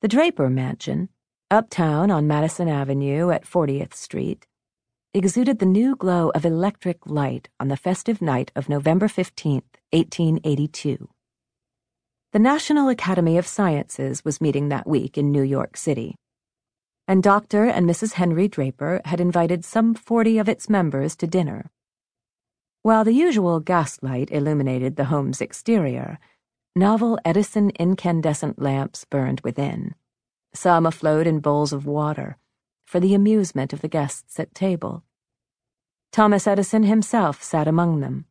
The Draper Mansion, uptown on Madison Avenue at 40th Street, exuded the new glow of electric light on the festive night of November 15, 1882. The National Academy of Sciences was meeting that week in New York City, and Dr. and Mrs. Henry Draper had invited some 40 of its members to dinner. While the usual gaslight illuminated the home's exterior, novel Edison incandescent lamps burned within, some afloat in bowls of water for the amusement of the guests at table. Thomas Edison himself sat among them.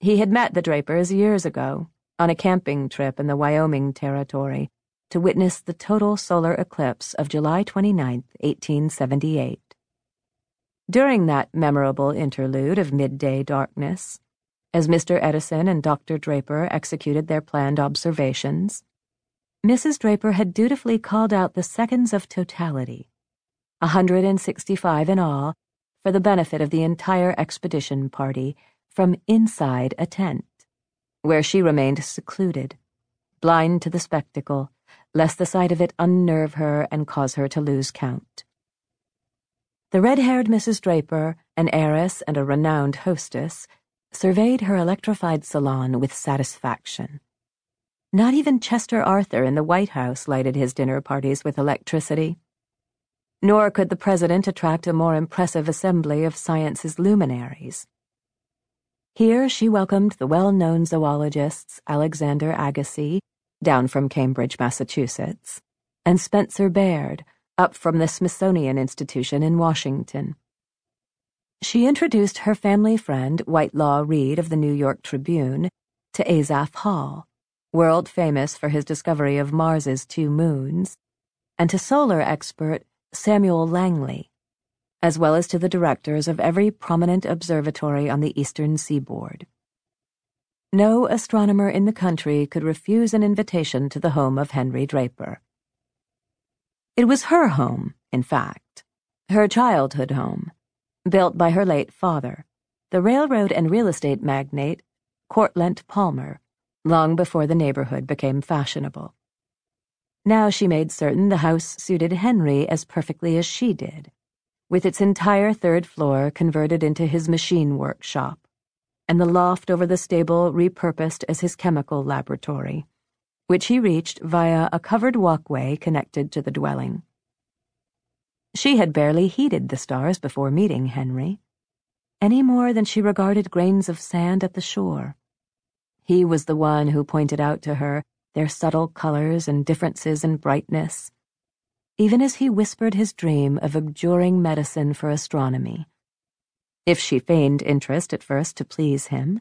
He had met the Drapers years ago on a camping trip in the Wyoming Territory to witness the total solar eclipse of July 29, 1878. During that memorable interlude of midday darkness, as Mr. Edison and Dr. Draper executed their planned observations, Mrs. Draper had dutifully called out the seconds of totality, a 165 in all, for the benefit of the entire expedition party from inside a tent, where she remained secluded, blind to the spectacle, lest the sight of it unnerve her and cause her to lose count. The red haired Mrs. Draper, an heiress and a renowned hostess, surveyed her electrified salon with satisfaction. Not even Chester Arthur in the White House lighted his dinner parties with electricity. Nor could the president attract a more impressive assembly of science's luminaries. Here she welcomed the well known zoologists Alexander Agassiz, down from Cambridge, Massachusetts, and Spencer Baird, up from the Smithsonian Institution in Washington. She introduced her family friend, Whitelaw Reid of the New York Tribune, to Asaph Hall world famous for his discovery of Mars's two moons, and to solar expert Samuel Langley, as well as to the directors of every prominent observatory on the eastern seaboard. No astronomer in the country could refuse an invitation to the home of Henry Draper. It was her home, in fact, her childhood home, built by her late father, the railroad and real estate magnate Cortlandt Palmer long before the neighborhood became fashionable. Now she made certain the house suited Henry as perfectly as she did, with its entire third floor converted into his machine workshop, and the loft over the stable repurposed as his chemical laboratory, which he reached via a covered walkway connected to the dwelling. She had barely heeded the stars before meeting Henry, any more than she regarded grains of sand at the shore. He was the one who pointed out to her their subtle colors and differences in brightness, even as he whispered his dream of abjuring medicine for astronomy. If she feigned interest at first to please him,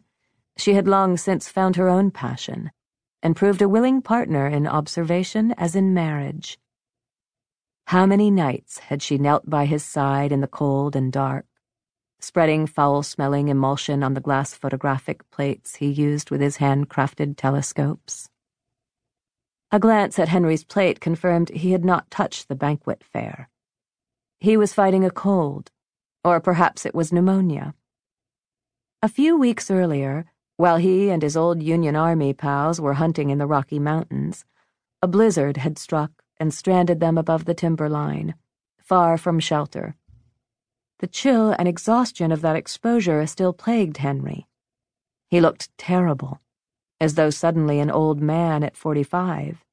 she had long since found her own passion and proved a willing partner in observation as in marriage. How many nights had she knelt by his side in the cold and dark, spreading foul smelling emulsion on the glass photographic plates he used with his handcrafted telescopes. A glance at Henry's plate confirmed he had not touched the banquet fare. He was fighting a cold, or perhaps it was pneumonia. A few weeks earlier, while he and his old Union Army pals were hunting in the Rocky Mountains, a blizzard had struck and stranded them above the timberline, far from shelter. The chill and exhaustion of that exposure still plagued Henry. He looked terrible, as though suddenly an old man at forty five.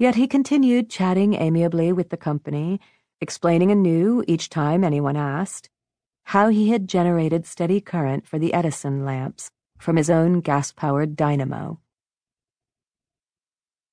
Yet he continued chatting amiably with the company, explaining anew each time anyone asked how he had generated steady current for the Edison lamps from his own gas powered dynamo.